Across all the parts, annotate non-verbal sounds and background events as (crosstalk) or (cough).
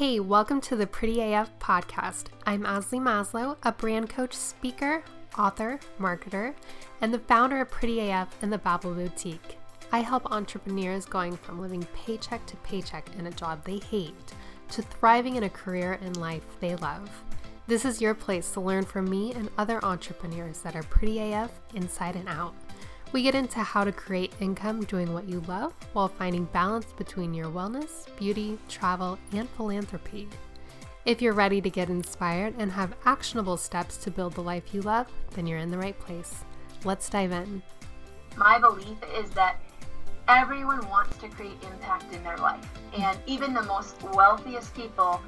Hey, welcome to the Pretty AF podcast. I'm Azalee Maslow, a brand coach, speaker, author, marketer, and the founder of Pretty AF and the Babble Boutique. I help entrepreneurs going from living paycheck to paycheck in a job they hate to thriving in a career and life they love. This is your place to learn from me and other entrepreneurs that are pretty AF inside and out. We get into how to create income doing what you love while finding balance between your wellness, beauty, travel, and philanthropy. If you're ready to get inspired and have actionable steps to build the life you love, then you're in the right place. Let's dive in. My belief is that everyone wants to create impact in their life, and even the most wealthiest people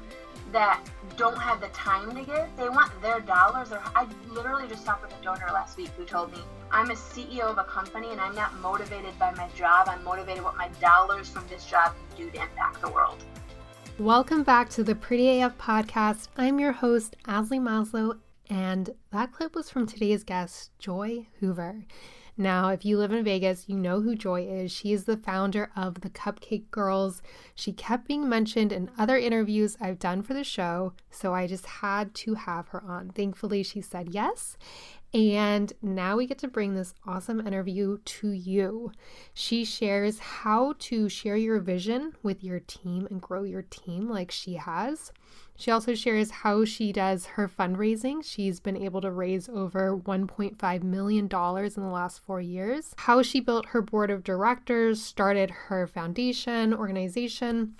that don't have the time to give. They want their dollars. Or I literally just talked with a donor last week who told me, I'm a CEO of a company and I'm not motivated by my job. I'm motivated what my dollars from this job can do to impact the world. Welcome back to the Pretty AF podcast. I'm your host, Azalee Maslow, and that clip was from today's guest, Joy Hoover. Now, if you live in Vegas, you know who Joy is. She is the founder of the Cupcake Girls. She kept being mentioned in other interviews I've done for the show, so I just had to have her on. Thankfully, she said yes. And now we get to bring this awesome interview to you. She shares how to share your vision with your team and grow your team like she has. She also shares how she does her fundraising. She's been able to raise over $1.5 million in the last four years. How she built her board of directors, started her foundation, organization,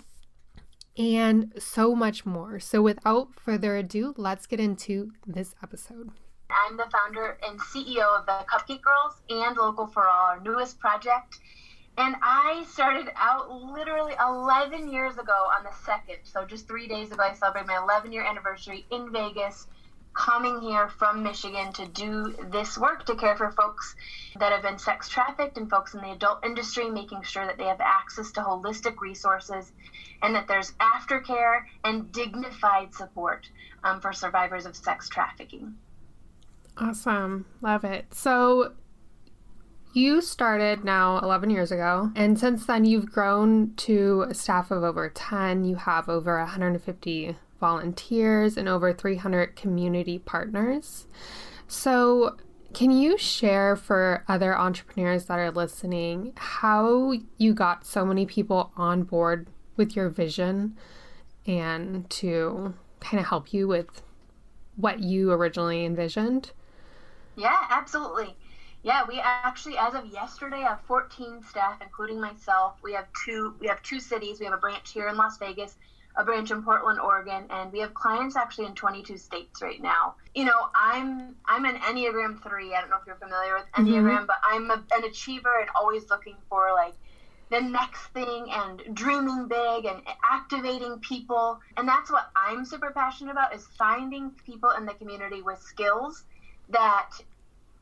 and so much more. So, without further ado, let's get into this episode. I'm the founder and CEO of the Cupcake Girls and Local for All, our newest project. And I started out literally 11 years ago on the 2nd. So just three days ago, I celebrated my 11 year anniversary in Vegas, coming here from Michigan to do this work to care for folks that have been sex trafficked and folks in the adult industry, making sure that they have access to holistic resources and that there's aftercare and dignified support um, for survivors of sex trafficking. Awesome. Love it. So you started now 11 years ago, and since then you've grown to a staff of over 10. You have over 150 volunteers and over 300 community partners. So, can you share for other entrepreneurs that are listening how you got so many people on board with your vision and to kind of help you with what you originally envisioned? Yeah, absolutely. Yeah, we actually, as of yesterday, have 14 staff, including myself. We have two. We have two cities. We have a branch here in Las Vegas, a branch in Portland, Oregon, and we have clients actually in 22 states right now. You know, I'm I'm an Enneagram three. I don't know if you're familiar with mm-hmm. Enneagram, mm-hmm. but I'm a, an achiever and always looking for like the next thing and dreaming big and activating people. And that's what I'm super passionate about is finding people in the community with skills that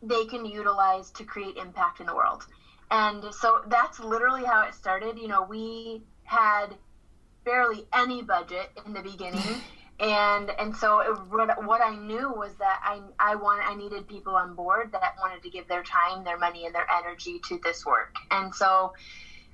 they can utilize to create impact in the world. And so that's literally how it started. You know, we had barely any budget in the beginning. (laughs) and and so it, what I knew was that I I wanted I needed people on board that wanted to give their time, their money, and their energy to this work. And so,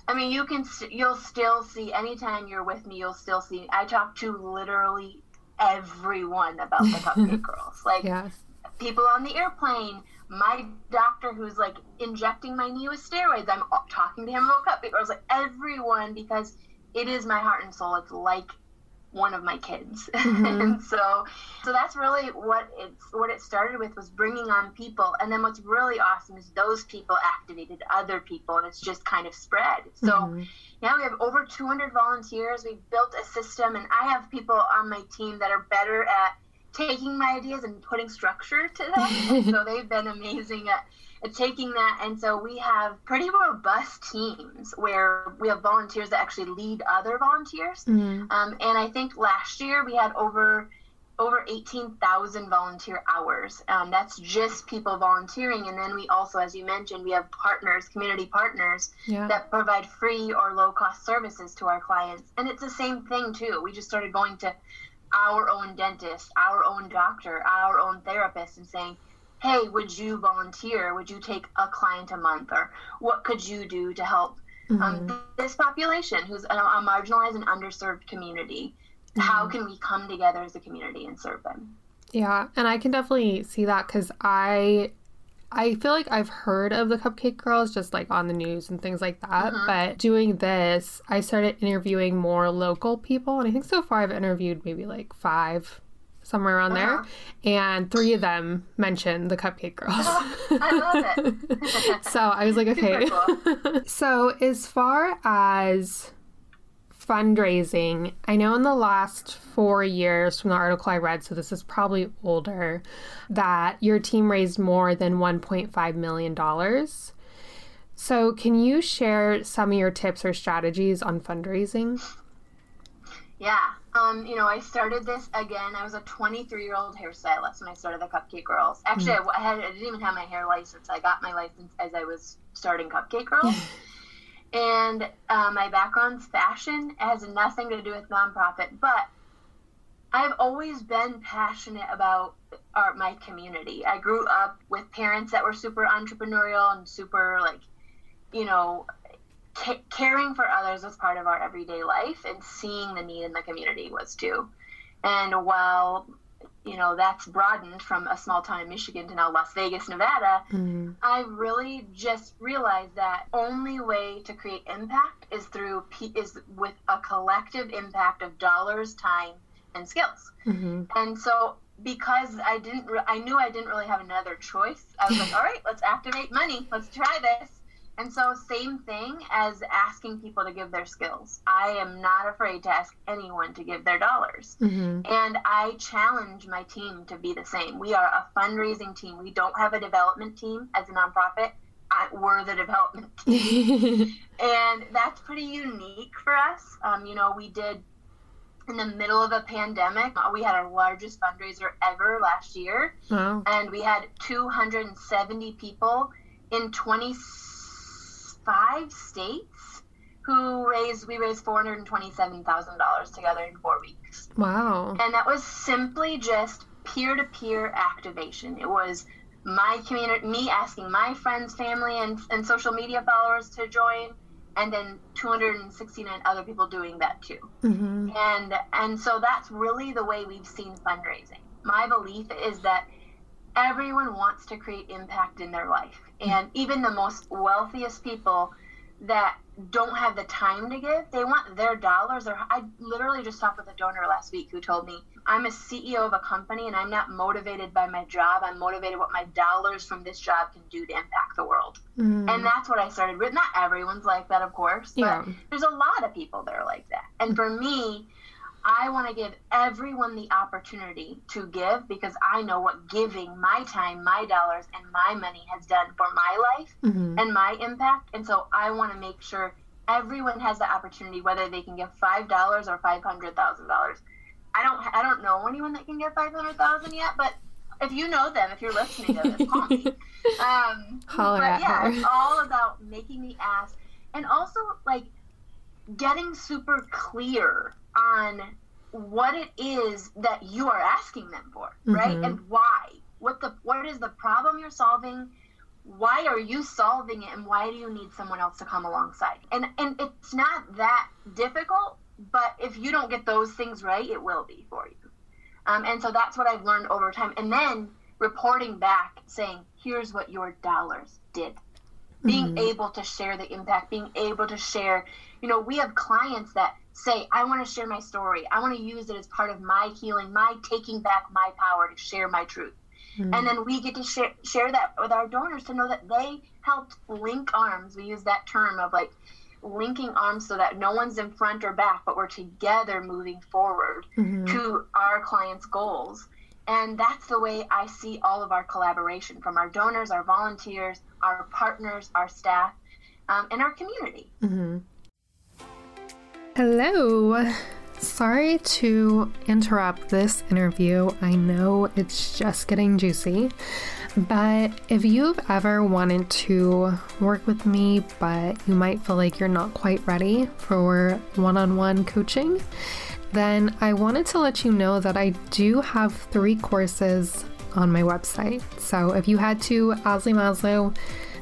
I mean, you can you'll still see anytime you're with me, you'll still see. I talk to literally everyone about the (laughs) Cupcake Girls, like yes. People on the airplane, my doctor who's like injecting my knee with steroids, I'm talking to him about cup was like everyone because it is my heart and soul. It's like one of my kids, (laughs) mm-hmm. and so so that's really what it's what it started with was bringing on people, and then what's really awesome is those people activated other people, and it's just kind of spread. So mm-hmm. now we have over 200 volunteers. We've built a system, and I have people on my team that are better at taking my ideas and putting structure to them. (laughs) so they've been amazing at, at taking that. And so we have pretty robust teams where we have volunteers that actually lead other volunteers. Mm-hmm. Um, and I think last year we had over over 18,000 volunteer hours. Um, that's just people volunteering. And then we also, as you mentioned, we have partners, community partners yeah. that provide free or low cost services to our clients. And it's the same thing, too. We just started going to our own dentist, our own doctor, our own therapist, and saying, hey, would you volunteer? Would you take a client a month? Or what could you do to help um, mm-hmm. um, this population who's a, a, marginalized and underserved community? how can we come together as a community and serve them? Yeah, and I can definitely see that because I I feel like I've heard of the Cupcake Girls just like on the news and things like that. Mhm. But doing this, I started interviewing more local people. And I think so far I've interviewed maybe like five, somewhere around Uh-huh. there. And three of them mentioned the Cupcake Girls. I love it. (laughs) so I was like, (laughs) okay. Super (laughs) so as far as fundraising, I know in the last four years from the article I read, so this is probably older, that your team raised more than $1.5 million. So can you share some of your tips or strategies on fundraising? Yeah. Um, you know, I started this again. I was a 23 year old hairstylist when I started the Cupcake Girls. Actually, I, I had I didn't even have my hair license. I got my license as I was starting Cupcake Girls. (laughs) and uh, my background's fashion. It has nothing to do with nonprofit, but I've always been passionate about our, my community. I grew up with parents that were super entrepreneurial and super like, you know, ca- caring for others was part of our everyday life, and seeing the need in the community was too. And while you know that's broadened from a small town in Michigan to now Las Vegas, Nevada, Mm, I really just realized that only way to create impact is through is with a collective impact of dollars, time, and skills. hmm And so because I didn't, re- I knew I didn't really have another choice. I was like, (laughs) all right, let's activate money. Let's try this. And so same thing as asking people to give their skills. I am not afraid to ask anyone to give their dollars. hmm And I challenge my team to be the same. We are a fundraising team. We don't have a development team as a nonprofit. I, we're the development (laughs) team. and that's pretty unique for us. Um, you know, we did in the middle of a pandemic, we had our largest fundraiser ever last year, wow. and we had 270 people in 25 states who raised, we raised $427,000 together in four weeks. Wow. And that was simply just peer to peer activation. It was my community, me asking my friends, family, and, and social media followers to join, and then 269 other people doing that too. hmm And and so that's really the way we've seen fundraising. My belief is that everyone wants to create impact in their life, and even the most wealthiest people that don't have the time to give, they want their dollars. Or I literally just talked with a donor last week who told me, "I'm a CEO of a company, and I'm not motivated by my job. I'm motivated what my dollars from this job can do to impact the world." Mm. And that's what I started with. Not everyone's like that, of course, but Yeah. there's a lot of people that are like that. And for me, I want to give everyone the opportunity to give because I know what giving my time, my dollars, and my money has done for my life hmm and my impact. And so I want to make sure everyone has the opportunity, whether they can give five dollars or five hundred thousand dollars. I don't, I don't know anyone that can give five hundred thousand yet, but if you know them, if you're listening to this, call me. (laughs) Um, Holler but yeah, her. it's all about making the ask, and also like getting super clear on what it is that you are asking them for, right? Mhm. And why. What the what is the problem you're solving? Why are you solving it and why do you need someone else to come alongside? And and it's not that difficult, but if you don't get those things right, it will be for you. Um, and so that's what I've learned over time. And then reporting back saying, here's what your dollars did. Being Mhm. able to share the impact, being able to share, you know, we have clients that say, I want to share my story. I want to use it as part of my healing, my taking back my power to share my truth. Mm. And then we get to share, share that with our donors to know that they helped link arms. We use that term of like linking arms so that no one's in front or back, but we're together moving forward Mhm. to our clients' goals. And that's the way I see all of our collaboration from our donors, our volunteers, our partners, our staff, um, and our community. Mhm. Hello. Sorry to interrupt this interview. I know it's just getting juicy, but if you've ever wanted to work with me, but you might feel like you're not quite ready for one on one coaching, then I wanted to let you know that I do have three courses on my website. So if you head to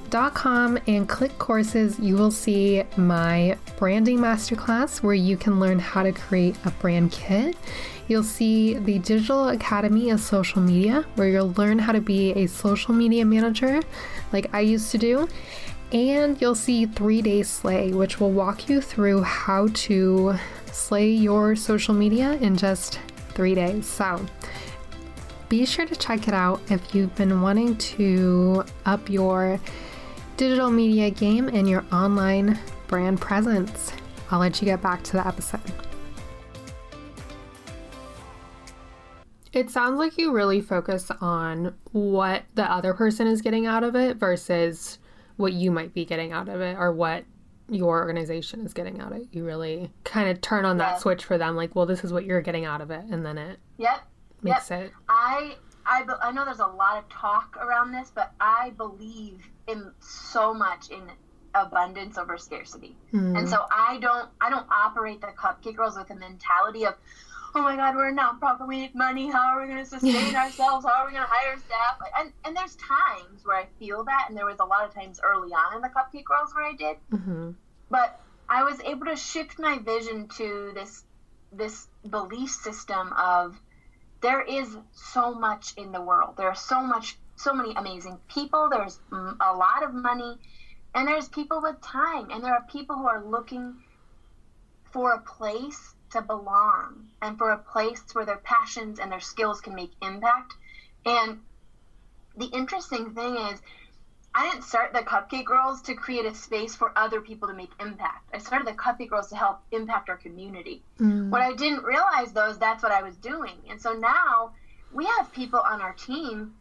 com and click courses, you will see my branding masterclass where you can learn how to create a brand kit. You'll see the Digital Academy of Social Media where you'll learn how to be a social media manager like I used to do. And you'll see Three Days Slay, which will walk you through how to slay your social media in just three days. So, be sure to check it out if you've been wanting to up your digital media game and your online brand presence. I'll let you get back to the episode. It sounds like you really focus on what the other person is getting out of it versus what you might be getting out of it or what your organization is getting out of it. You really kind of turn on that switch for them, like, well, this is what you're getting out of it, and then it yep makes yep. it. I I I know there's a lot of talk around this, but I believe in so much in abundance over scarcity, mm. and so I don't I don't operate the Cupcake Girls with a mentality of oh my god, we're a nonprofit, we need money. How are we going to sustain (laughs) ourselves? How are we going to hire staff? And and there's times where I feel that, and there was a lot of times early on in the Cupcake Girls where I did. Mm-hmm. But I was able to shift my vision to this this belief system of there is so much in the world. There are so much, so many amazing people. There's a lot of money, and there's people with time, and there are people who are looking for a place to belong and for a place where their passions and their skills can make impact. And the interesting thing is, I didn't start the Cupcake Girls to create a space for other people to make impact. I started the Cupcake Girls to help impact our community. Mm. What I didn't realize though is that's what I was doing. And so now we have people on our team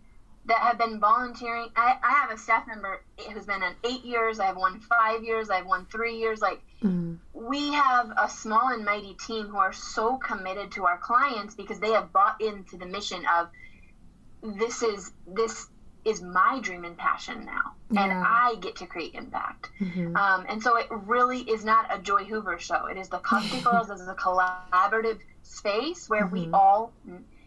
that have been volunteering. I, I have a staff member who's been in eight years. I have one five years. I have one three years. Like mm. we have a small and mighty team who are so committed to our clients because they have bought into the mission of this is this is my dream and passion now yeah. and i get to create impact mm-hmm. um, and so it really is not a joy hoover show it is the cupcake (laughs) girls as a collaborative space where mm-hmm. we all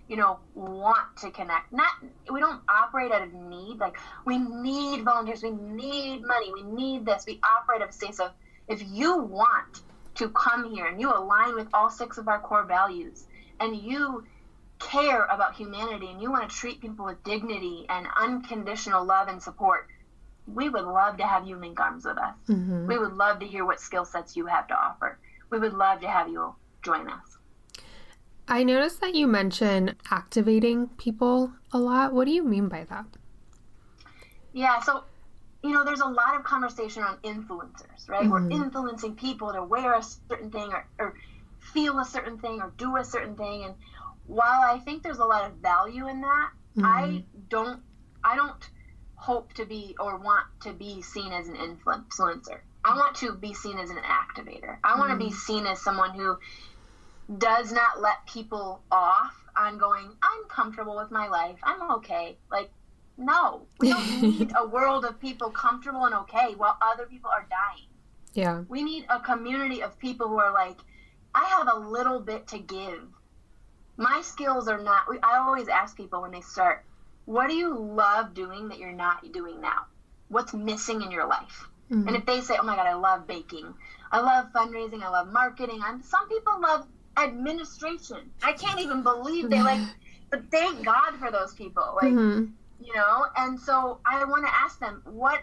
you know want to connect. Not we don't operate out of need. Like we need volunteers. We need money. We need this. We operate out of a space. Of if you want to come here and you align with all six of our core values and you care about humanity and you want to treat people with dignity and unconditional love and support we would love to have you link arms with us. Mm-hmm. we would love to hear what skill sets you have to offer. We would love to have you join us I noticed that you mentioned activating people a lot. What do you mean by that? Yeah, so you know, there's a lot of conversation on influencers, right? Mm-hmm. We're influencing people to wear a certain thing or, or feel a certain thing or do a certain thing. And while I think there's a lot of value in that, mm-hmm. I don't I don't hope to be or want to be seen as an influencer. I want to be seen as an activator. I want mm-hmm. to be seen as someone who does not let people off on going, I'm comfortable with my life. I'm okay. Like, no, we don't (laughs) need a world of people comfortable and okay while other people are dying. Yeah. We need a community of people who are like, I have a little bit to give. My skills are not, I always ask people when they start, what do you love doing that you're not doing now? What's missing in your life? Mm-hmm. And if they say, oh my God, I love baking, I love fundraising, I love marketing, I'm, some people love administration. I can't even believe they like. (laughs) But thank God for those people, like mm-hmm. you know. And so I want to ask them what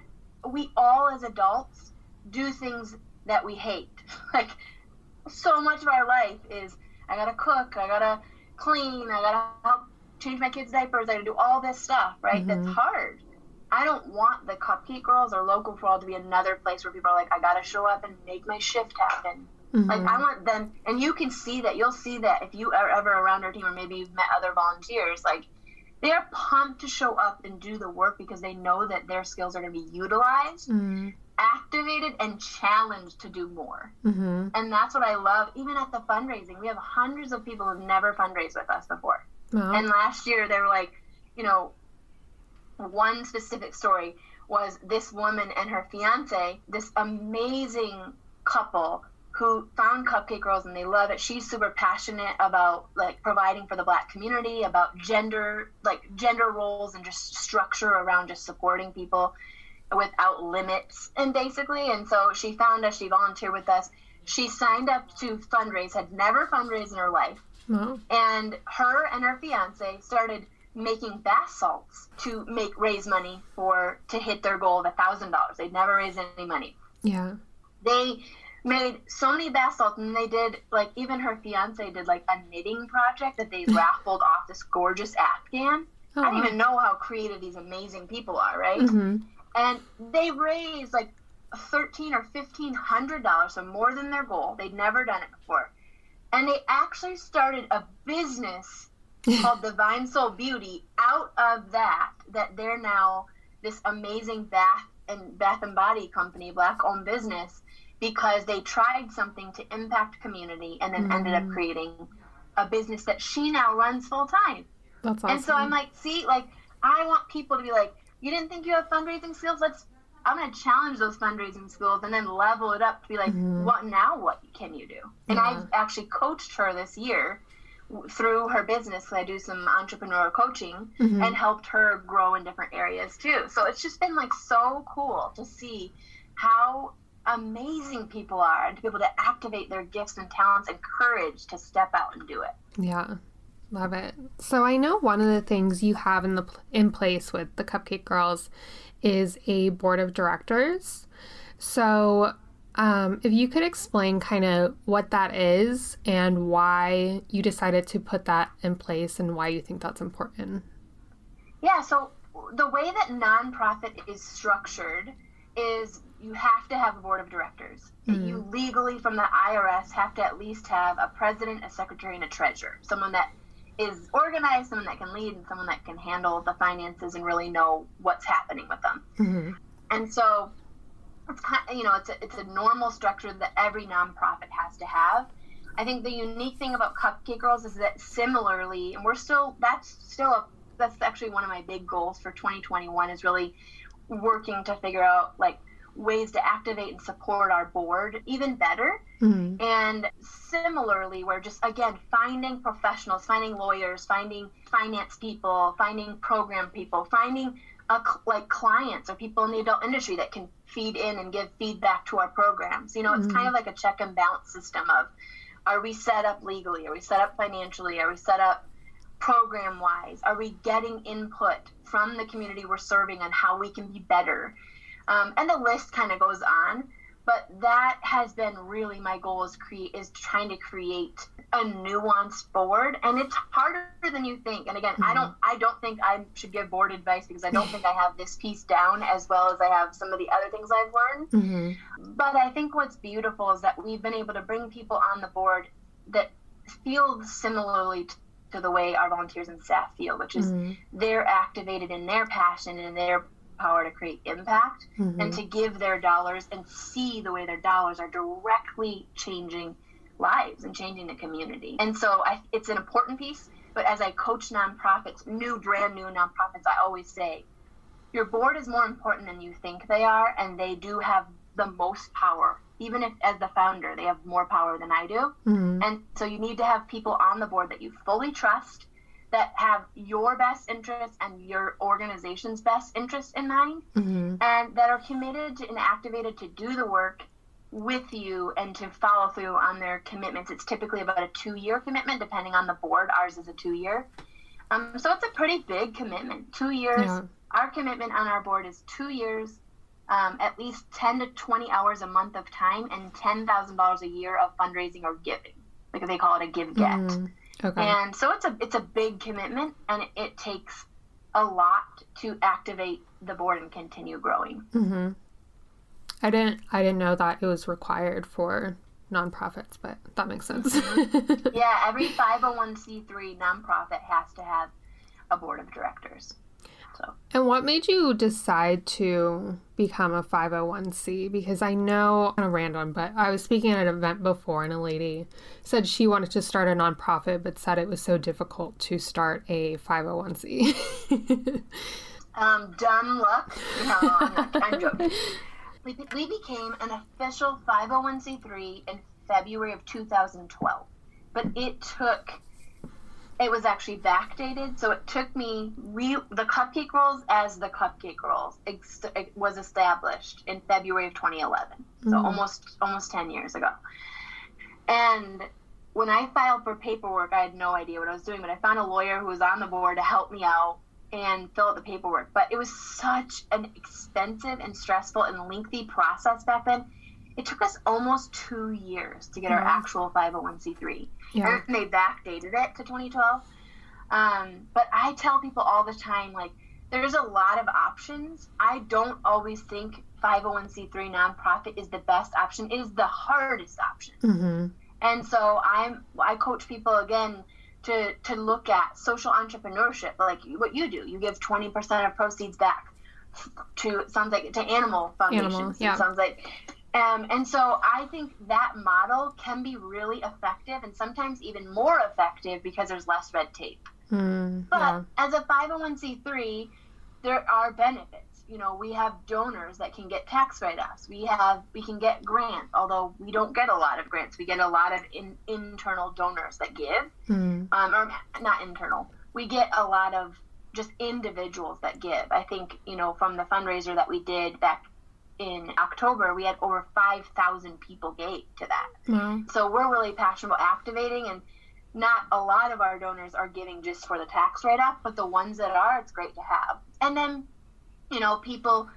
we all as adults do things that we hate. (laughs) like so much of our life is I gotta cook, I gotta clean, I gotta help change my kids' diapers, I gotta do all this stuff, right? Mm-hmm. That's hard. I don't want the Cupcake Girls or Local for All to be another place where people are like, I gotta show up and make my shift happen. Mm-hmm. Like I want them, and you can see that. You'll see that if you are ever around our team, or maybe you've met other volunteers. Like they are pumped to show up and do the work because they know that their skills are going to be utilized, mm-hmm. activated, and challenged to do more. Mm-hmm. And that's what I love. Even at the fundraising, we have hundreds of people who've never fundraised with us before. Wow. And last year, they were like, you know, one specific story was this woman and her fiance, this amazing couple who found Cupcake Girls and they love it. She's super passionate about like providing for the black community, about gender like gender roles and just structure around just supporting people. without limits and basically and so she found us she volunteered with us she signed up to fundraise had never fundraised in her life Wow. and her and her fiance started making bath salts to make raise money for to hit their goal of a thousand dollars they'd never raised any money Yeah. they made so many bath salts and they did like even her fiance did like a knitting project that they (laughs) raffled off this gorgeous afghan Oh, i don't even know how creative these amazing people are right Mhm. and they raised like thirteen or fifteen hundred dollars, so more than their goal. They'd never done it before, and they actually started a business (laughs) called Divine Soul Beauty out of that. That they're now this amazing bath and bath and body company, black owned business, because they tried something to impact community and then ended up Mm. creating a business that she now runs full time. That's awesome. And so I'm like, see, like I want people to be like, you didn't think you have fundraising skills? Let's. I'm gonna challenge those fundraising skills and then level it up to be like, Mhm. what now? What can you do? And Yeah. I've actually coached her this year through her business. 'cause I do some entrepreneurial coaching Mhm. and helped her grow in different areas too. So it's just been like so cool to see how amazing people are and to be able to activate their gifts and talents and courage to step out and do it. Yeah, love it. So I know one of the things you have in the in place with the Cupcake Girls is a board of directors. So um, if you could explain kind of what that is and why you decided to put that in place and why you think that's important. Yeah, so the way that nonprofit is structured is you have to have a board of directors. Mhm. You legally, from the IRS, have to at least have a president, a secretary, and a treasurer. Someone that is organized, someone that can lead, and someone that can handle the finances and really know what's happening with them. Mm-hmm. And so it's kind you know it's a, it's a normal structure that every nonprofit has to have. I think the unique thing about Cupcake Girls is that similarly, and we're still that's still a that's actually one of my big goals for 2021 is really working to figure out like ways to activate and support our board even better. Mm-hmm. and similarly we're just again finding professionals finding lawyers finding finance people finding program people finding a, like clients or people in the adult industry that can feed in and give feedback to our programs. You know it's Mhm. kind of like a check and balance system of are we set up legally? Are we set up financially? Are we set up program wise are we getting input from the community we're serving on how we can be better um, and the list kind of goes on but that has been really my goal is create is trying to create a nuanced board and it's harder than you think and again i don't i don't think i should give board advice because i don't think i have this piece down as well as i have some of the other things i've learned Mm-hmm. but i think what's beautiful is that we've been able to bring people on the board that feel similarly to the way our volunteers and staff feel which is Mm-hmm. they're activated in their passion and their power to create impact Mm-hmm. and to give their dollars and see the way their dollars are directly changing lives and changing the community. And so I, it's an important piece. But as I coach nonprofits, new, brand new nonprofits, I always say your board is more important than you think they are, and they do have the most power. Even if, as the founder, they have more power than I do. Mm-hmm. And so you need to have people on the board that you fully trust, that have your best interests and your organization's best interest in mind Mm-hmm. and that are committed and activated to do the work with you and to follow through on their commitments. It's typically about a two year commitment, depending on the board. Ours is a two year. Um, so it's a pretty big commitment. Two years. Yeah. Our commitment on our board is two years, um, at least 10 to 20 hours a month of time, and $10,000 a year of fundraising or giving. Like they call it a give get. Mhm. Okay. And so it's a it's a big commitment, and it, it takes a lot to activate the board and continue growing. Mm-hmm. I didn't. I didn't know that it was required for nonprofits, but that makes sense. (laughs) Yeah, every 501c3 nonprofit has to have a board of directors. So and what made you decide to become a 501c? Because I know, kind of random, but I was speaking at an event before, and a lady said she wanted to start a nonprofit, but said it was so difficult to start a 501c. um, dumb luck. No, I'm, not, I'm (laughs) joking. We, we became an official 501c3 in February of 2012, but it took it was actually backdated, so it took me re- the cupcake girls as the cupcake girls ex- it was established in February of 2011, so Mm. almost almost 10 years ago. And when I filed for paperwork, I had no idea what I was doing, but I found a lawyer who was on the board to help me out and fill out the paperwork. But it was such an expensive and stressful and lengthy process back then. It took us almost two years to get our Mhm. actual 501c3 Yeah. and they backdated it to 2012. Um, but I tell people all the time, like, there's a lot of options. I don't always think 501c3 nonprofit is the best option. It is the hardest option. Mm-hmm. And so I'm I coach people again to to look at social entrepreneurship, like what you do. You give 20% of proceeds back to sounds like to animal foundations. Animal, It yeah. sounds like um, and so I think that model can be really effective and sometimes even more effective because there's less red tape. Mm, But yeah. as a 501c3, there are benefits. You know, we have donors that can get tax write-offs. We have we can get grants, although we don't get a lot of grants. We get a lot of in, internal donors that give, Mm, um, or not internal. We get a lot of just individuals that give. I think you know from the fundraiser that we did back in October, we had over 5,000 people gave to that. wow. So we're really passionate about activating, and not a lot of our donors are giving just for the tax write off, but the ones that are, it's great to have. And then, you know, people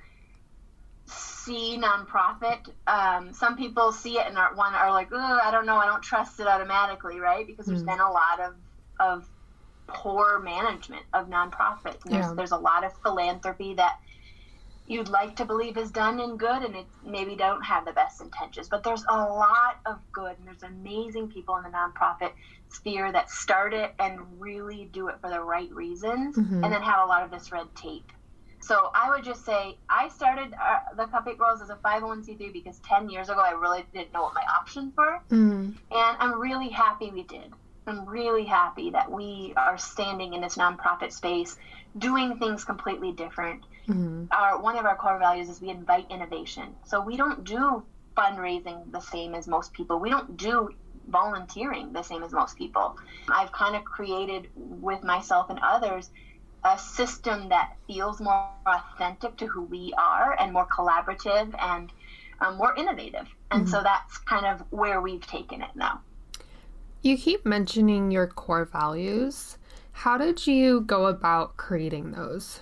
see nonprofit. Um, some people see it and are one are like, oh, I don't know, I don't trust it automatically, right? Because there's Mm. been a lot of of poor management of nonprofits. And there's Yeah. there's a lot of philanthropy that you'd like to believe is done and good and it maybe don't have the best intentions. But there's a lot of good and there's amazing people in the nonprofit sphere that start it and really do it for the right reasons Mhm. and then have a lot of this red tape. So i would just say i started uh, the cupcake girls as a 501c3 because 10 years ago i really didn't know what my options were. Mm, and i'm really happy we did i'm really happy that we are standing in this nonprofit space doing things completely different mm, our one of our core values is we invite innovation. So we don't do fundraising the same as most people. We don't do volunteering the same as most people. I've kind of created with myself and others a system that feels more authentic to who we are and more collaborative and um, more innovative. And so that's kind of where we've taken it now. You keep mentioning your core values. How did you go about creating those?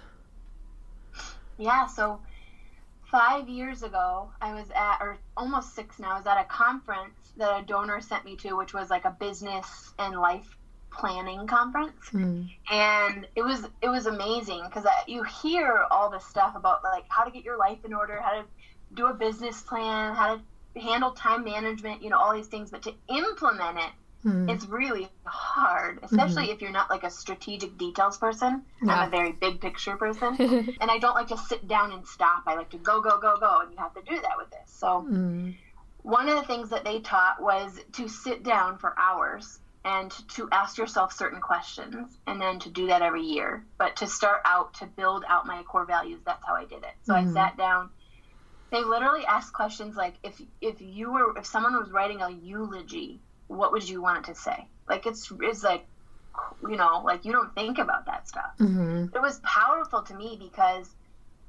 Yeah, so five years ago, I was at, or almost six now, I was at a conference that a donor sent me to, which was like a business and life planning conference. Mm, And it was it was amazing because you hear all this stuff about like how to get your life in order, how to do a business plan, how to handle time management, you know, all these things. But to implement it, mm, it's really hard, especially if you're not like a strategic details person. Yeah. I'm a very big picture person (laughs) and I don't like to sit down and stop. I like to go, go, go, go, and you have to do that with this. So mm, one of the things that they taught was to sit down for hours and to ask yourself certain questions, and then to do that every year. But to start out to build out my core values, that's how I did it. So Mhm. I sat down. They literally asked questions like, if if you were if someone was writing a eulogy, what would you want it to say? Like it's it's like, you know, like you don't think about that stuff mm, it was powerful to me because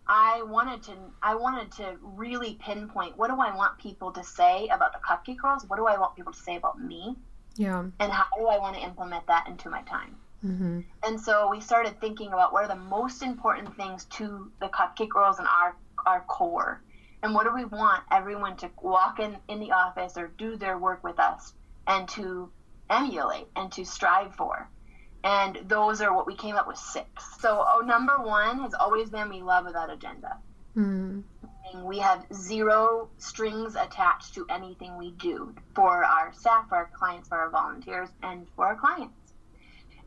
I wanted to I wanted to really pinpoint what do I want people to say about the cupcake girls? What do I want people to say about me? yeah. And how do I want to implement that into my time? Mm-hmm. And so we started thinking about what are the most important things to the cupcake girls and our our core. And what do we want everyone to walk in, in the office or do their work with us and to emulate and to strive for? And those are what we came up with six. So oh, number one has always been we love without agenda. Mm, we have zero strings attached to anything we do for our staff, for our clients, for our volunteers, and for our clients.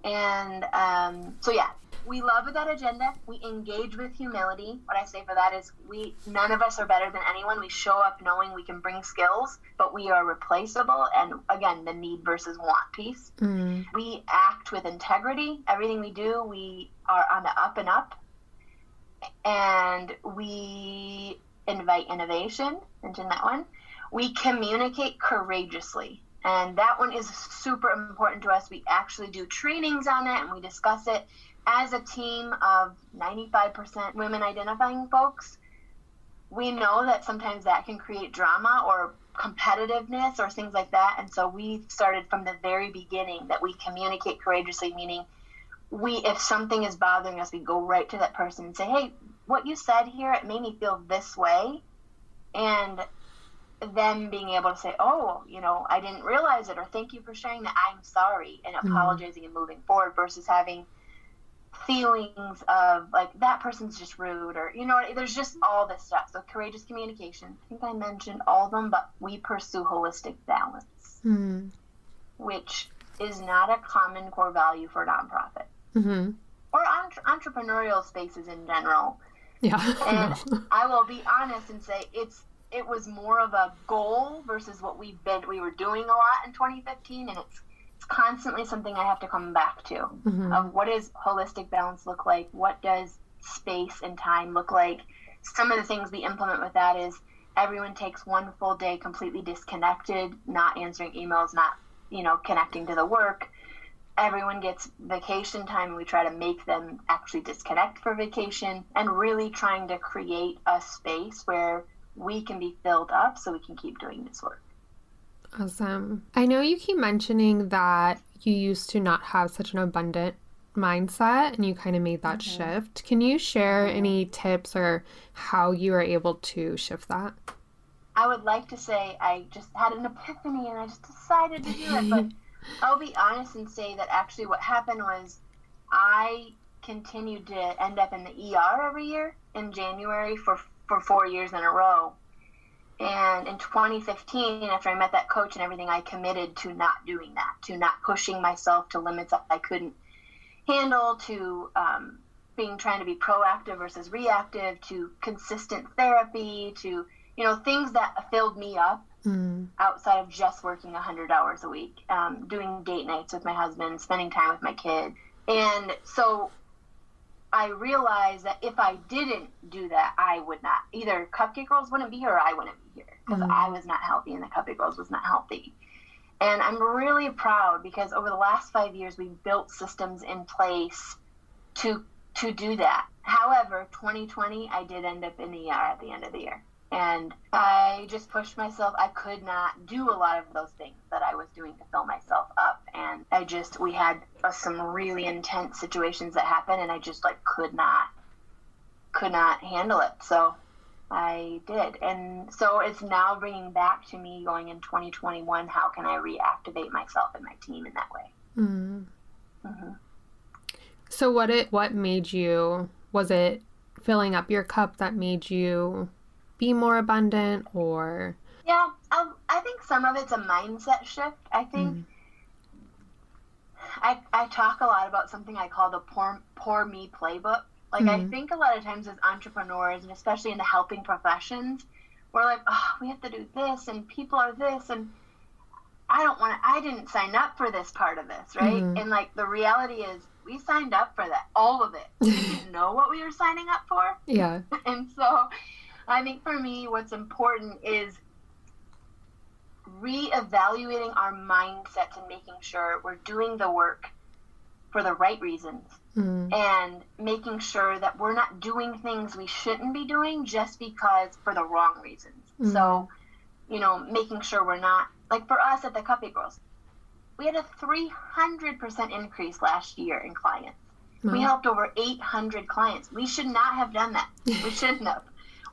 And um, so, yeah, we love that agenda. We engage with humility. What I say for that is, we none of us are better than anyone. We show up knowing we can bring skills, but we are replaceable. And again, the need versus want piece. mm, We act with integrity. Everything we do, we are on the up and up. And we invite innovation, mentioned that one. We communicate courageously. And that one is super important to us. We actually do trainings on it and we discuss it as a team of 95% women identifying folks. We know that sometimes that can create drama or competitiveness or things like that. And so we started from the very beginning that we communicate courageously, meaning we, if something is bothering us, we go right to that person and say, hey, what you said here, it made me feel this way. And them being able to say, oh, you know, I didn't realize it, or thank you for sharing that, I'm sorry, and mm-hmm. apologizing and moving forward versus having feelings of like that person's just rude or you know there's just all this stuff so courageous communication i think i mentioned all of them but we pursue holistic balance mm-hmm. which is not a common core value for nonprofit mm-hmm. or entre- entrepreneurial spaces in general yeah and (laughs) i will be honest and say it's it was more of a goal versus what we've been we were doing a lot in 2015 and it's constantly something I have to come back to mm-hmm. of what does holistic balance look like? What does space and time look like? Some of the things we implement with that is everyone takes one full day completely disconnected, not answering emails, not, you know, connecting to the work. Everyone gets vacation time. We try to make them actually disconnect for vacation and really trying to create a space where we can be filled up so we can keep doing this work. Awesome. I know you keep mentioning that you used to not have such an abundant mindset and you kind of made that mm-hmm. shift. Can you share mm-hmm. any tips or how you were able to shift that? I would like to say I just had an epiphany and I just decided to do it, but (laughs) I'll be honest and say that actually what happened was I continued to end up in the ER every year in January for for 4 years in a row and in 2015, after I met that coach and everything, I committed to not doing that, to not pushing myself to limits I couldn't handle, to um, being trying to be proactive versus reactive, to consistent therapy, to you know things that filled me up mm. outside of just working 100 hours a week, um, doing date nights with my husband, spending time with my kid, and so I realized that if I didn't do that, I would not either Cupcake Girls wouldn't be here or I wouldn't be here because mm-hmm. I was not healthy and the Cupcake Girls was not healthy. And I'm really proud because over the last five years we've built systems in place to to do that. However, 2020 I did end up in the ER at the end of the year and I just pushed myself. I could not do a lot of those things that I was doing to fill myself up, and I just we had uh, some really intense situations that happened, and I just like could not could not handle it. So I did, and so it's now bringing back to me going in 2021. How can I reactivate myself and my team in that way? Mm. Mm-hmm. So what it what made you? Was it filling up your cup that made you be more abundant or? Yeah um, i think some of it's a mindset shift. I think mm. I, I talk a lot about something i call the poor, poor me playbook. Like mm. i think a lot of times as entrepreneurs and especially in the helping professions we're like oh we have to do this and people are this and i don't want to i didn't sign up for this part of this right? Mm. and like the reality is we signed up for that all of it. We didn't (laughs) know what we were signing up for. Yeah. (laughs) And so I think for me, what's important is reevaluating our mindsets and making sure we're doing the work for the right reasons mm. and making sure that we're not doing things we shouldn't be doing just because for the wrong reasons. Mm. So, you know, making sure we're not like for us at the Cupcake Girls, we had a 300% increase last year in clients. Mm. We helped over 800 clients. We should not have done that. we (laughs) shouldn't have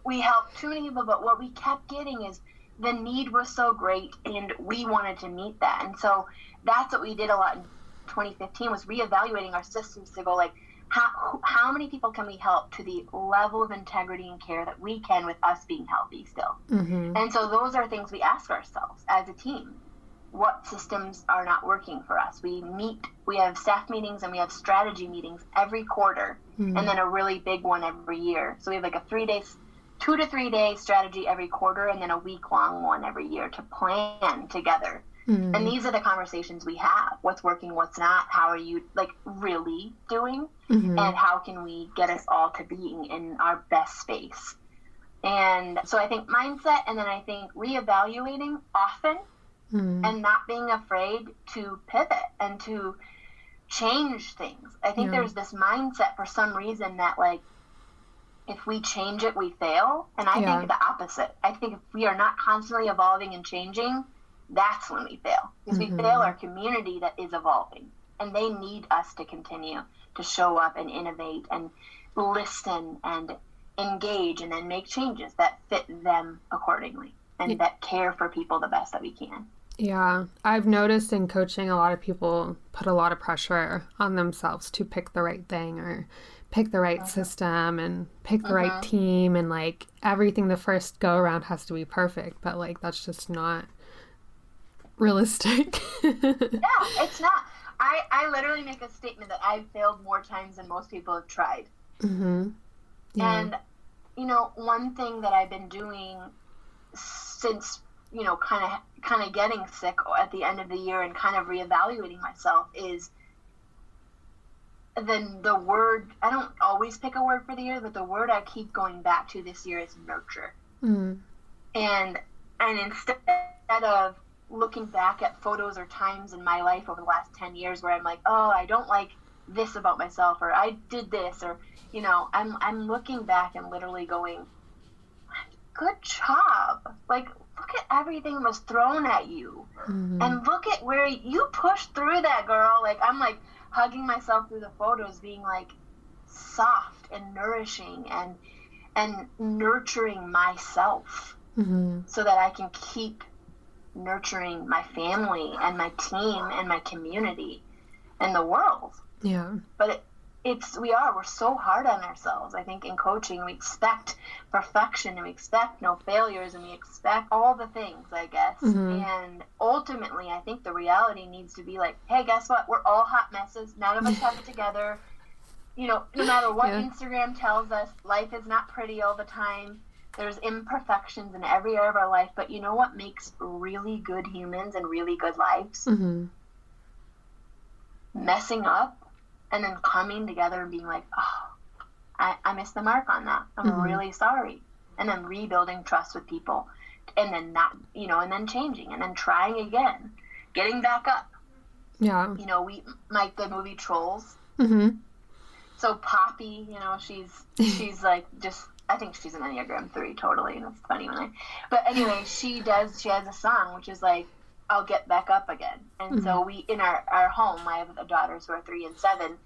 we helped too many people, but what we kept getting is the need was so great and we wanted to meet that. And so that's what we did a lot in 2015 was reevaluating our systems to go like, how, how many people can we help to the level of integrity and care that we can with us being healthy still? Mm-hmm. And so those are things we ask ourselves as a team. What systems are not working for us? We meet, we have staff meetings and we have strategy meetings every quarter mm-hmm. and then a really big one every year. So we have like a three day two to three day strategy every quarter and then a week long one every year to plan together. Mm-hmm. And these are the conversations we have. What's working, what's not, how are you like really doing? Mm-hmm. And how can we get us all to being in our best space? And so I think mindset and then I think reevaluating often mm. and not being afraid to pivot and to change things. I think yeah. there's this mindset for some reason that like if we change it, we fail. And I yeah. think the opposite. I think if we are not constantly evolving and changing, that's when we fail. Because mm-hmm. we fail our community that is evolving. And they need us to continue to show up and innovate and listen and engage and then make changes that fit them accordingly and yeah. that care for people the best that we can. Yeah, I've noticed in coaching a lot of people put a lot of pressure on themselves to pick the right thing or pick the right uh-huh. system and pick the uh-huh. right team and like everything the first go around has to be perfect, but like that's just not realistic. (laughs) yeah, it's not. I, I literally make a statement that I've failed more times than most people have tried. Mm-hmm. Yeah. And, you know, one thing that I've been doing since, you know, kind of kind of getting sick at the end of the year and kind of reevaluating myself is then the word I don't always pick a word for the year, but the word I keep going back to this year is nurture. Mm. And and instead of looking back at photos or times in my life over the last 10 years where I'm like, oh, I don't like this about myself, or I did this, or, you know, I'm, I'm looking back and literally going, good job. Like, look at everything was thrown at you. Mm-hmm. And look at where you pushed through that, girl. Like, I'm like hugging myself through the photos, being like soft and nourishing and, and nurturing myself mm-hmm. so that I can keep nurturing my family and my team and my community and the world. Yeah. But it, it's we are we're so hard on ourselves. I think in coaching we expect perfection and we expect no failures and we expect all the things, I guess. Mm-hmm. And ultimately, I think the reality needs to be like, hey, guess what? We're all hot messes. None of us have it (laughs) together. You know, no matter what yeah. Instagram tells us, life is not pretty all the time there's imperfections in every area of our life, but you know what makes really good humans and really good lives? Mm-hmm. Messing up and then coming together and being like, oh, I, I missed the mark on that. I'm mm-hmm. really sorry. And then rebuilding trust with people. And then not, you know, and then changing and then trying again, getting back up. Yeah. You know, we, like the movie Trolls. Mm-hmm. So Poppy, you know, she's, she's like just I think she's an Enneagram three totally, and it's funny when I. But anyway, she does. She has a song which is like, "I'll get back up again." And mm-hmm. so we in our our home, I have daughters who are three and seven,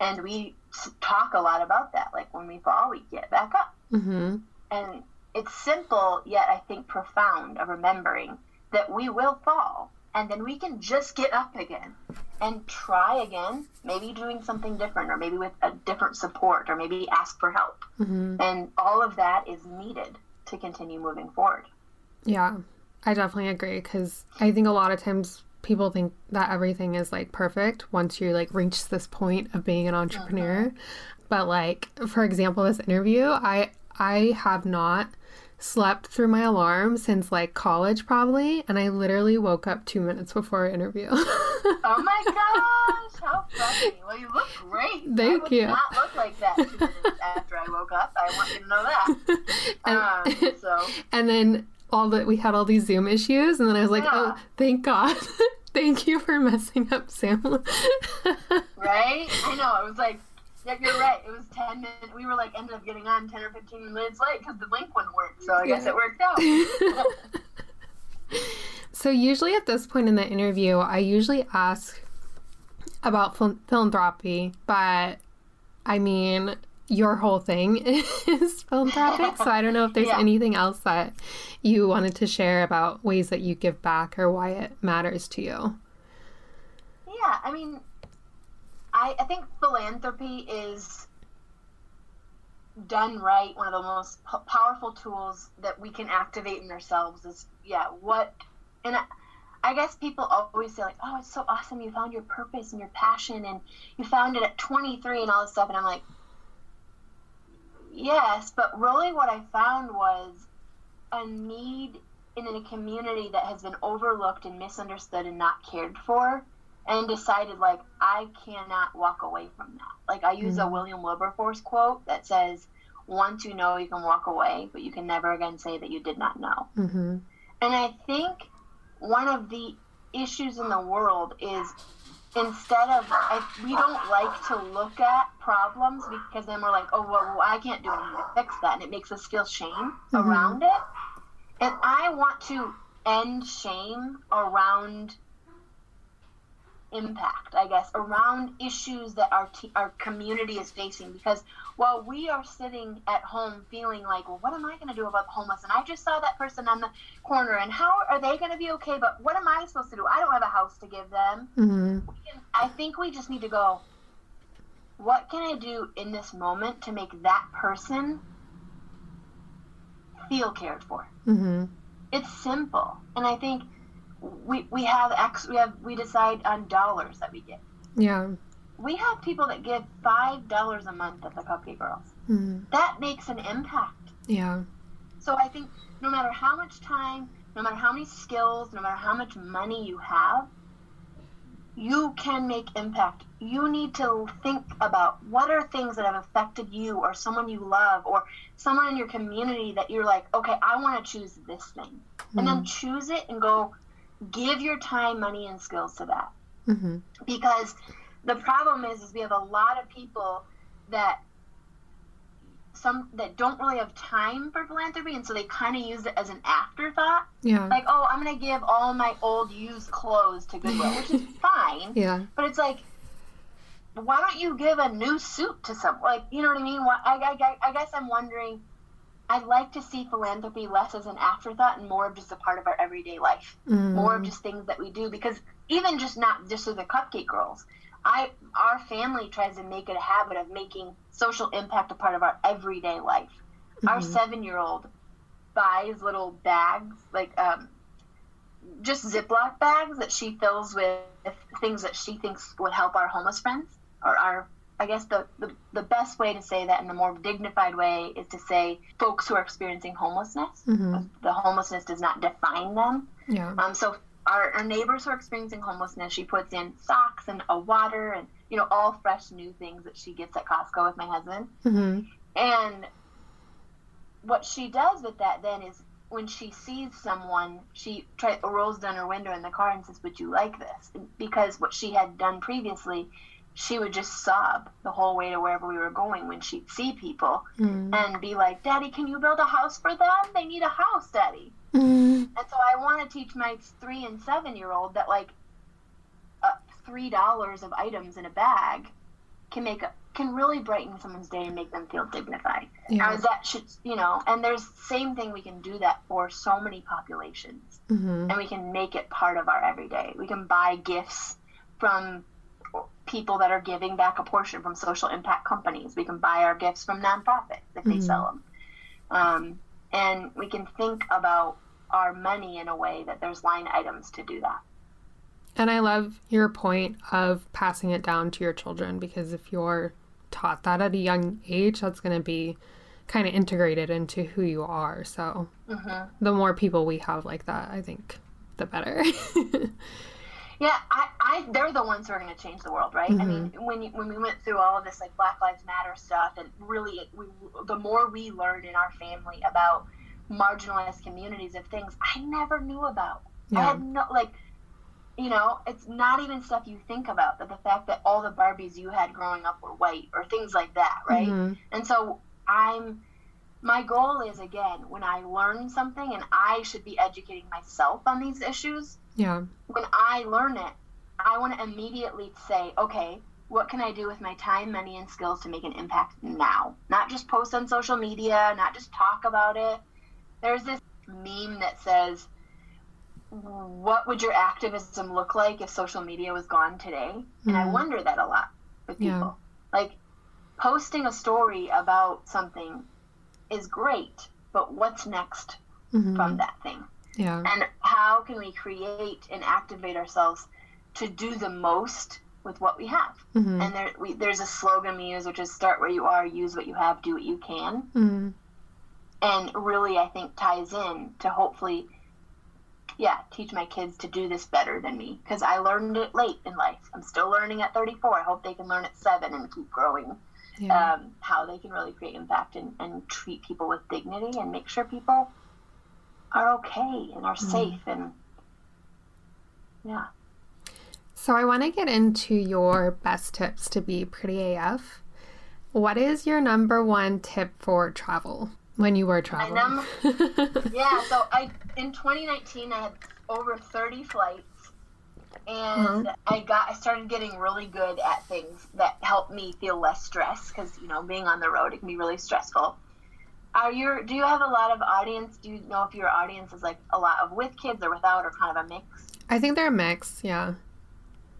and we talk a lot about that. Like when we fall, we get back up. Mm-hmm. And it's simple yet I think profound of remembering that we will fall, and then we can just get up again and try again, maybe doing something different or maybe with a different support or maybe ask for help. Mm-hmm. And all of that is needed to continue moving forward. Yeah, I definitely agree because I think a lot of times people think that everything is like perfect once you like reach this point of being an entrepreneur. Mm-hmm. But like for example, this interview, I I have not slept through my alarm since like college probably and i literally woke up two minutes before our interview. (laughs) Oh my gosh how funny. Well you look great. Thank I you. not look like that two minutes after i woke up. I want you to know that. (laughs) And, um, so (laughs) and then all that we had all these zoom issues and then i was like oh, yeah. oh thank god (laughs) thank you for messing up sam (laughs) right i know it was like yeah, you're right. It was 10 minutes. We were like, ended up getting on 10 or 15 minutes late because the link wouldn't work. So I guess it worked out. (laughs) so, usually at this point in the interview, I usually ask about philanthropy, but I mean, your whole thing (laughs) is philanthropic. so, I don't know if there's yeah. anything else that you wanted to share about ways that you give back or why it matters to you. Yeah, I mean, I, I think philanthropy is done right one of the most p- powerful tools that we can activate in ourselves is yeah what and I, I guess people always say like oh it's so awesome you found your purpose and your passion and you found it at 23 and all this stuff and i'm like yes but really what i found was a need in a community that has been overlooked and misunderstood and not cared for and decided like I cannot walk away from that. Like I use mm-hmm. a William Wilberforce quote that says, "Once you know, you can walk away, but you can never again say that you did not know." Mm-hmm. And I think one of the issues in the world is instead of I, we don't like to look at problems because then we're like oh well, well i can't do anything to fix that and it makes us feel shame mm-hmm. around it and i want to end shame around impact, I guess, around issues that our t- our community is facing. Because while we are sitting at home feeling like, well, what am I going to do about the homeless? And I just saw that person on the corner, and how are they going to be okay? But what am I supposed to do? I don't have a house to give them. Mm-hmm. Can, I think we just need to go. What can I do in this moment to make that person feel cared for? Mm-hmm. It's simple, and I think we we have X we have we decide on dollars that we give. Yeah. We have people that give five dollars a month at the Cupcake Girls. Mm-hmm. That makes an impact. Yeah. So I think no matter how much time, no matter how many skills, no matter how much money you have, you can make impact. You need to think about what are things that have affected you or someone you love or someone in your community that you're like, okay, I want to choose this thing. Mm-hmm. And then mm-hmm. choose it and go, give your time, money, and skills to that. Mm-hmm. Because the problem is, is we have a lot of people that some that don't really have time for philanthropy, and so they kind of use it as an afterthought. Yeah. Like, oh, I'm gonna give all my old used clothes to Goodwill, which is (laughs) fine. Yeah. But it's like, why don't you give a new suit to someone Like, you know what I mean? I, I, I guess I'm wondering I'd like to see philanthropy less as an afterthought and more of just a part of our everyday life. Mm. More of just things that we do because even just not just as the cupcake girls, I our family tries to make it a habit of making social impact a part of our everyday life. Mm-hmm. Our seven year old buys little bags like um, just Ziploc bags that she fills with things that she thinks would help our homeless friends or our I guess the, the, the best way to say that in a more dignified way is to say folks who are experiencing homelessness. Mm-hmm. The homelessness does not define them. Yeah. Um, so our, our neighbors who are experiencing homelessness, she puts in socks and a water and you know all fresh new things that she gets at Costco with my husband. Mm-hmm. And what she does with that then is when she sees someone, she try, rolls down her window in the car and says, "Would you like this?" Because what she had done previously she would just sob the whole way to wherever we were going when she'd see people mm. and be like, Daddy, can you build a house for them? They need a house, Daddy. Mm. And so I want to teach my three and seven year old that, like, uh, $3 of items in a bag can make a, can really brighten someone's day and make them feel dignified. Yeah. that should, you know, and there's same thing we can do that for so many populations, mm-hmm. and we can make it part of our everyday. We can buy gifts from people that are giving back a portion from social impact companies. We can buy our gifts from nonprofits if they mm-hmm. sell them. Um, and we can think about our money in a way that there's line items to do that. And I love your point of passing it down to your children because if you're taught that at a young age, that's going to be kind of integrated into who you are. So mm-hmm. the more people we have like that, I think the better. (laughs) Yeah, I, I, they're the ones who are going to change the world, right? Mm-hmm. I mean, mm-hmm. when you, when we went through all of this like Black Lives Matter stuff, and really, we, the more we learned in our family about marginalized communities of things I never knew about. Yeah. I had no like, you know, it's not even stuff you think about. That the fact that all the Barbies you had growing up were white or things like that, right? Mm-hmm. And so I'm my goal is again when I learn something and I should be educating myself on these issues yeah. When I learn it, I want to immediately say, okay, what can I do with my time, money, and skills to make an impact now? Not just post on social media, not just talk about it. There's this meme that says, what would your activism look like if social media was gone today? Mm-hmm. And I mm-hmm. wonder that a lot with people. Yeah. Like, posting a story about something is great, but what's next mm-hmm. from that thing? Yeah. And how can we create and activate ourselves to do the most with what we have? Mm-hmm. And there, we, there's a slogan we use, which is start where you are, use what you have, do what you can. Mm-hmm. And really, I think ties in to hopefully, yeah, teach my kids to do this better than me because I learned it late in life. I'm still learning at 34. I hope they can learn at seven and keep growing. Yeah. Um, how they can really create impact and, and treat people with dignity and make sure people are okay and are mm. safe and yeah. So I want to get into your best tips to be pretty AF. What is your number one tip for travel when you were traveling? Number, (laughs) yeah, so I in 2019 I had over 30 flights and uh-huh. I got I started getting really good at things that helped me feel less stressed because you know being on the road it can be really stressful. Are your do you have a lot of audience? Do you know if your audience is like a lot of with kids or without or kind of a mix? I think they're a mix, yeah.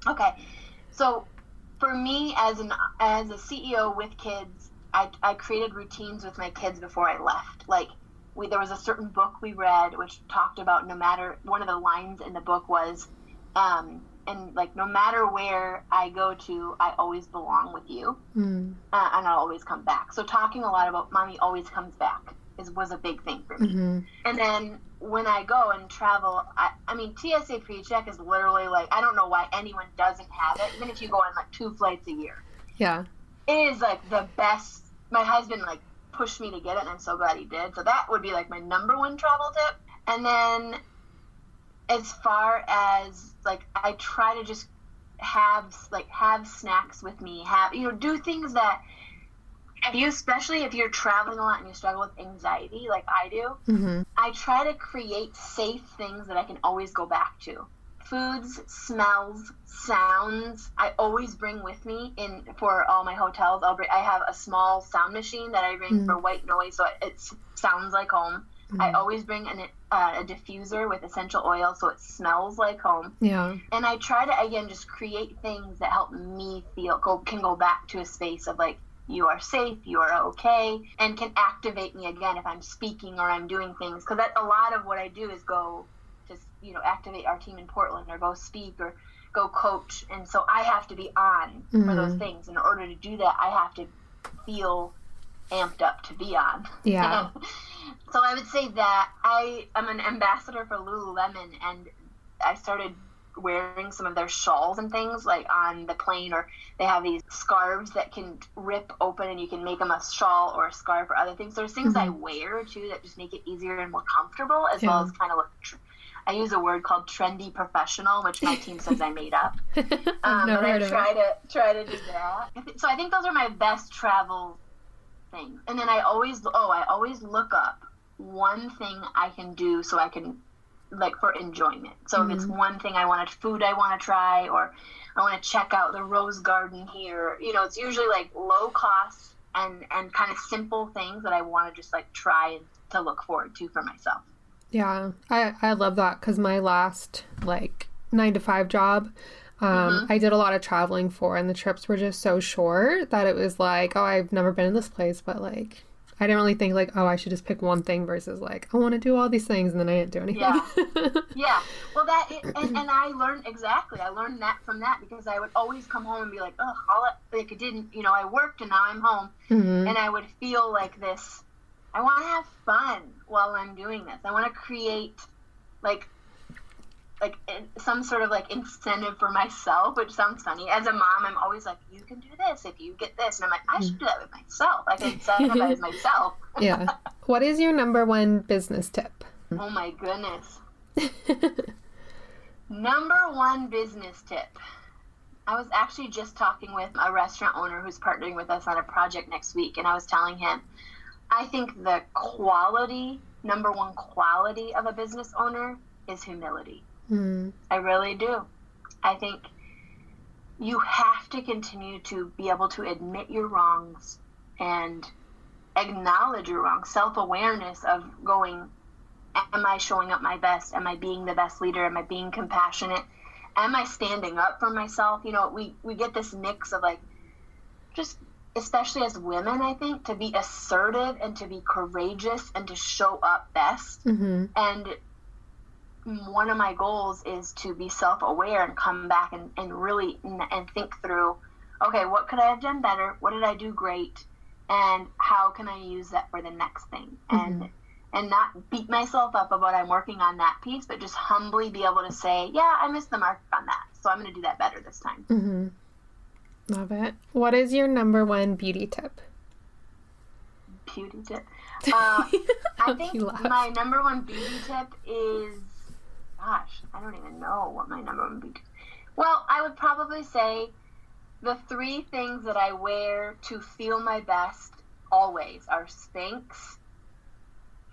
Okay, so for me as an as a CEO with kids, I, I created routines with my kids before I left. Like we there was a certain book we read which talked about no matter one of the lines in the book was um, and like no matter where I go to, I always belong with you, mm. uh, and I'll always come back. So talking a lot about mommy always comes back is was a big thing for me. Mm-hmm. And then when I go and travel, I, I mean TSA PreCheck is literally like I don't know why anyone doesn't have it. Even if you go on like two flights a year, yeah, it is like the best. My husband like pushed me to get it, and I'm so glad he did. So that would be like my number one travel tip. And then as far as like I try to just have like have snacks with me, have you know, do things that if you especially if you're traveling a lot and you struggle with anxiety like I do, mm-hmm. I try to create safe things that I can always go back to. Foods, smells, sounds. I always bring with me in for all my hotels. I'll bring. I have a small sound machine that I bring mm-hmm. for white noise, so it, it sounds like home. Mm-hmm. I always bring an, uh, a diffuser with essential oil so it smells like home. Yeah. And I try to again just create things that help me feel go can go back to a space of like you are safe, you are okay, and can activate me again if I'm speaking or I'm doing things. Because a lot of what I do is go just you know activate our team in Portland or go speak or go coach, and so I have to be on mm-hmm. for those mm-hmm. things. In order to do that, I have to feel amped up to be on. Yeah. (laughs) so I would say that I am an ambassador for Lululemon, and I started wearing some of their shawls and things like on the plane or they have these scarves that can rip open and you can make them a shawl or a scarf or other things there's things mm-hmm. i wear too that just make it easier and more comfortable as yeah. well as kind of look tr- i use a word called trendy professional which my team says i made up (laughs) um, but i try to try to do that so i think those are my best travel things. And then I always, oh, I always look up one thing I can do so I can, like, for enjoyment. So mm-hmm. if it's mm-hmm. one thing I want to, food I want to try, or I want to check out the rose garden here, you know, it's usually like low cost and, and kind of simple things that I want to just like try and to look forward to for myself. Yeah, I, I love that because my last like nine to five job, um, mm-hmm. I did a lot of traveling for, and the trips were just so short that it was like, oh, I've never been in this place, but like, I didn't really think like, oh, I should just pick one thing versus like, I want to do all these things, and then I didn't do anything. Yeah, (laughs) yeah. Well, that and, and I learned exactly. I learned that from that because I would always come home and be like, oh, all it, like it didn't. You know, I worked and now I'm home, mm-hmm. and I would feel like this. I want to have fun while I'm doing this. I want to create like like some sort of like incentive for myself, which sounds funny. As a mom, I'm always like, you can do this if you get this, and I'm like, I should do that with myself. I can (laughs) incentivize myself. (laughs) yeah. What is your number one business tip? Oh my goodness. (laughs) number one business tip. I was actually just talking with a restaurant owner who's partnering with us on a project next week, and I was telling him, I think the quality, number one quality of a business owner is humility Mm. I really do. I think you have to continue to be able to admit your wrongs and acknowledge your wrongs, self awareness of going, Am I showing up my best? Am I being the best leader? Am I being compassionate? Am I standing up for myself? You know, we, we get this mix of like, just especially as women, I think, to be assertive and to be courageous and to show up best. Mm-hmm. And one of my goals is to be self-aware and come back and, and really and think through okay what could i have done better? What did i do great? And how can i use that for the next thing? Mm-hmm. and and not beat myself up about i'm working on that piece but just humbly be able to say yeah i missed the mark on that so i'm going to do that better this time. Mm-hmm. love it. What is your number one beauty tip? Beauty tip? Uh, (laughs) i think my number one beauty tip is gosh, I don't even know what my number would be. Well, I would probably say the three things that I wear to feel my best always are Spanx,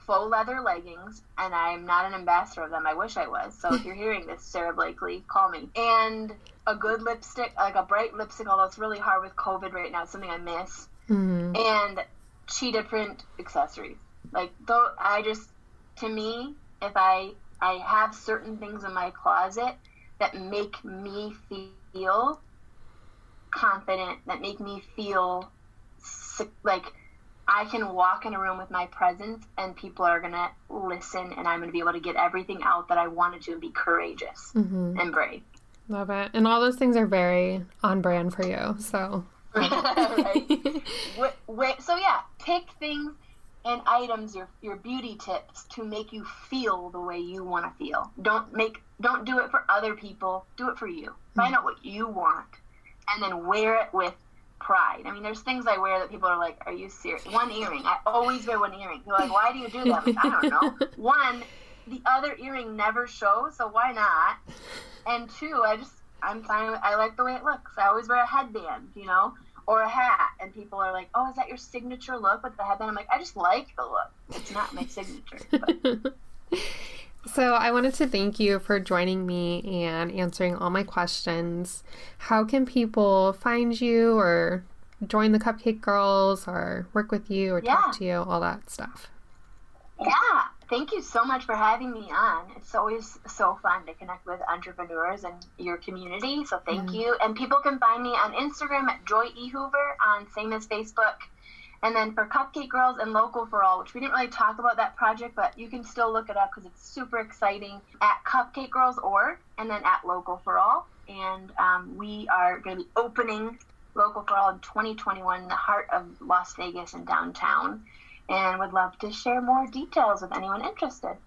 faux leather leggings, and I'm not an ambassador of them. I wish I was. So if you're hearing this, Sara Blakely, call me. And a good lipstick, like a bright lipstick, although it's really hard with COVID right now. It's something I miss. Mm-hmm. And cheetah print accessories. Like though, I just to me, if I I have certain things in my closet that make me feel confident, that make me feel like I can walk in a room with my presence and people are going to listen and I'm going to be able to get everything out that I wanted to and be courageous mm-hmm. and brave. Love it. And all those things are very on brand for you. So, (laughs) right. (laughs) wait, wait, so, yeah, pick things and items, your, your beauty tips to make you feel the way you want to feel. Don't make, don't do it for other people. Do it for you. Mm-hmm. Find out what you want and then wear it with pride. I mean, there's things I wear that people are like, "Are you serious?" One earring. I always wear one earring. They're like, "Why do you do that?" Like, I don't know. (laughs) One, the other earring never shows, so why not? And two, I just I'm fine. With, I like the way it looks. I always wear a headband, you know, or a hat, and people are like, "Oh, is that your signature look with the headband?" I'm like, I just like the look. It's not my signature. (laughs) So, I wanted to thank you for joining me and answering all my questions. How can people find you or join the Cupcake Girls or work with you or yeah. talk to you, all that stuff? Yeah, thank you so much for having me on. It's always so fun to connect with entrepreneurs and your community. So, thank mm. you. And people can find me on Instagram at Joy E. Hoover, on same as Facebook and then for Cupcake Girls and Local for All, which we didn't really talk about that project, but you can still look it up because it's super exciting at Cupcake Girls org and then at Local for All. And um, we are going to be opening Local for All in 2021 in the heart of Las Vegas and downtown. And would love to share more details with anyone interested.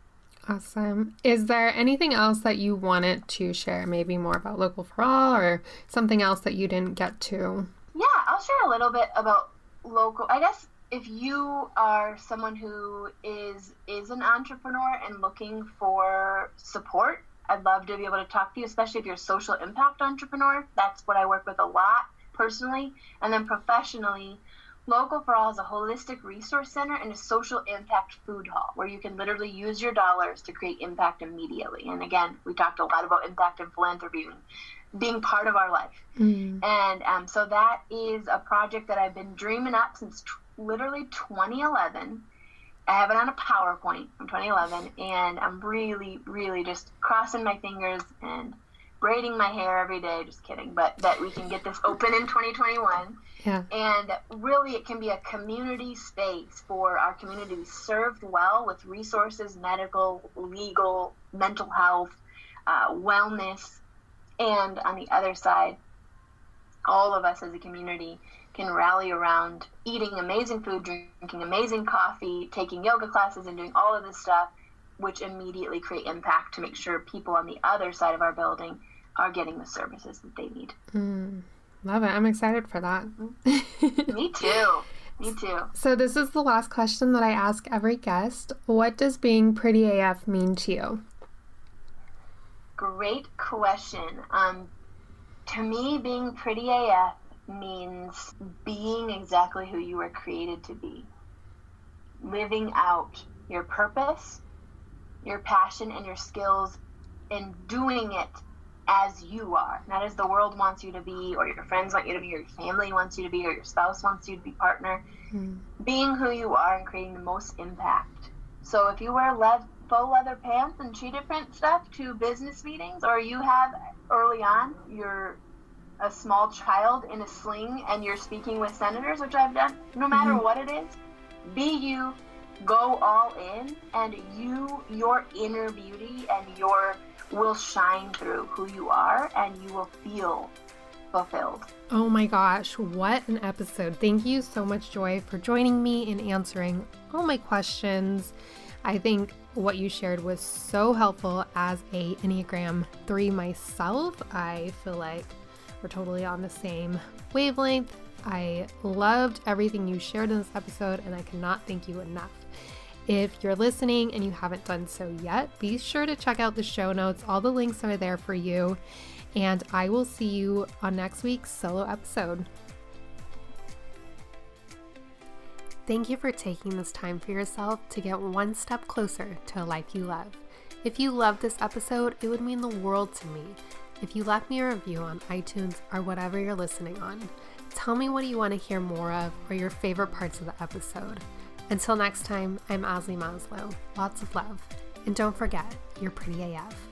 Awesome. Is there anything else that you wanted to share? Maybe more about Local for All or something else that you didn't get to? Yeah, I'll share a little bit about local i guess if you are someone who is is an entrepreneur and looking for support i'd love to be able to talk to you especially if you're a social impact entrepreneur that's what i work with a lot personally and then professionally local for all is a holistic resource center and a social impact food hall where you can literally use your dollars to create impact immediately and again we talked a lot about impact and philanthropy being part of our life. Mm. And um, so that is a project that I've been dreaming up since t- literally 2011. I have it on a PowerPoint from 2011, and I'm really, really just crossing my fingers and braiding my hair every day. Just kidding, but that we can get this open in 2021. Yeah. And really, it can be a community space for our community to be served well with resources, medical, legal, mental health, uh, wellness, and on the other side, all of us as a community can rally around eating amazing food, drinking amazing coffee, taking yoga classes, and doing all of this stuff, which immediately create impact to make sure people on the other side of our building are getting the services that they need. Mm, love it. I'm excited for that. (laughs) Me too. Me too. So, this is the last question that I ask every guest. What does being pretty AF mean to you? Great question. Um, to me, being pretty AF means being exactly who you were created to be, living out your purpose, your passion, and your skills, and doing it as you are, not as the world wants you to be, or your friends want you to be, or your family wants you to be, or your spouse wants you to be partner. Mm-hmm. Being who you are and creating the most impact. So if you wear leather faux leather pants and cheetah print stuff to business meetings, or you have early on you're a small child in a sling and you're speaking with senators, which I've done, no matter mm-hmm. what it is, be you, go all in, and you, your inner beauty and your will shine through who you are, and you will feel fulfilled. Oh my gosh, what an episode. Thank you so much, Joy, for joining me and answering all my questions. I think what you shared was so helpful as a Enneagram 3 myself. I feel like we're totally on the same wavelength. I loved everything you shared in this episode, and I cannot thank you enough. If you're listening and you haven't done so yet, be sure to check out the show notes. All the links are there for you. And I will see you on next week's solo episode. Thank you for taking this time for yourself to get one step closer to a life you love. If you loved this episode, it would mean the world to me if you left me a review on iTunes or whatever you're listening on. Tell me what you want to hear more of or your favorite parts of the episode. Until next time, I'm Azalee Maslow. Lots of love. And don't forget, you're pretty AF.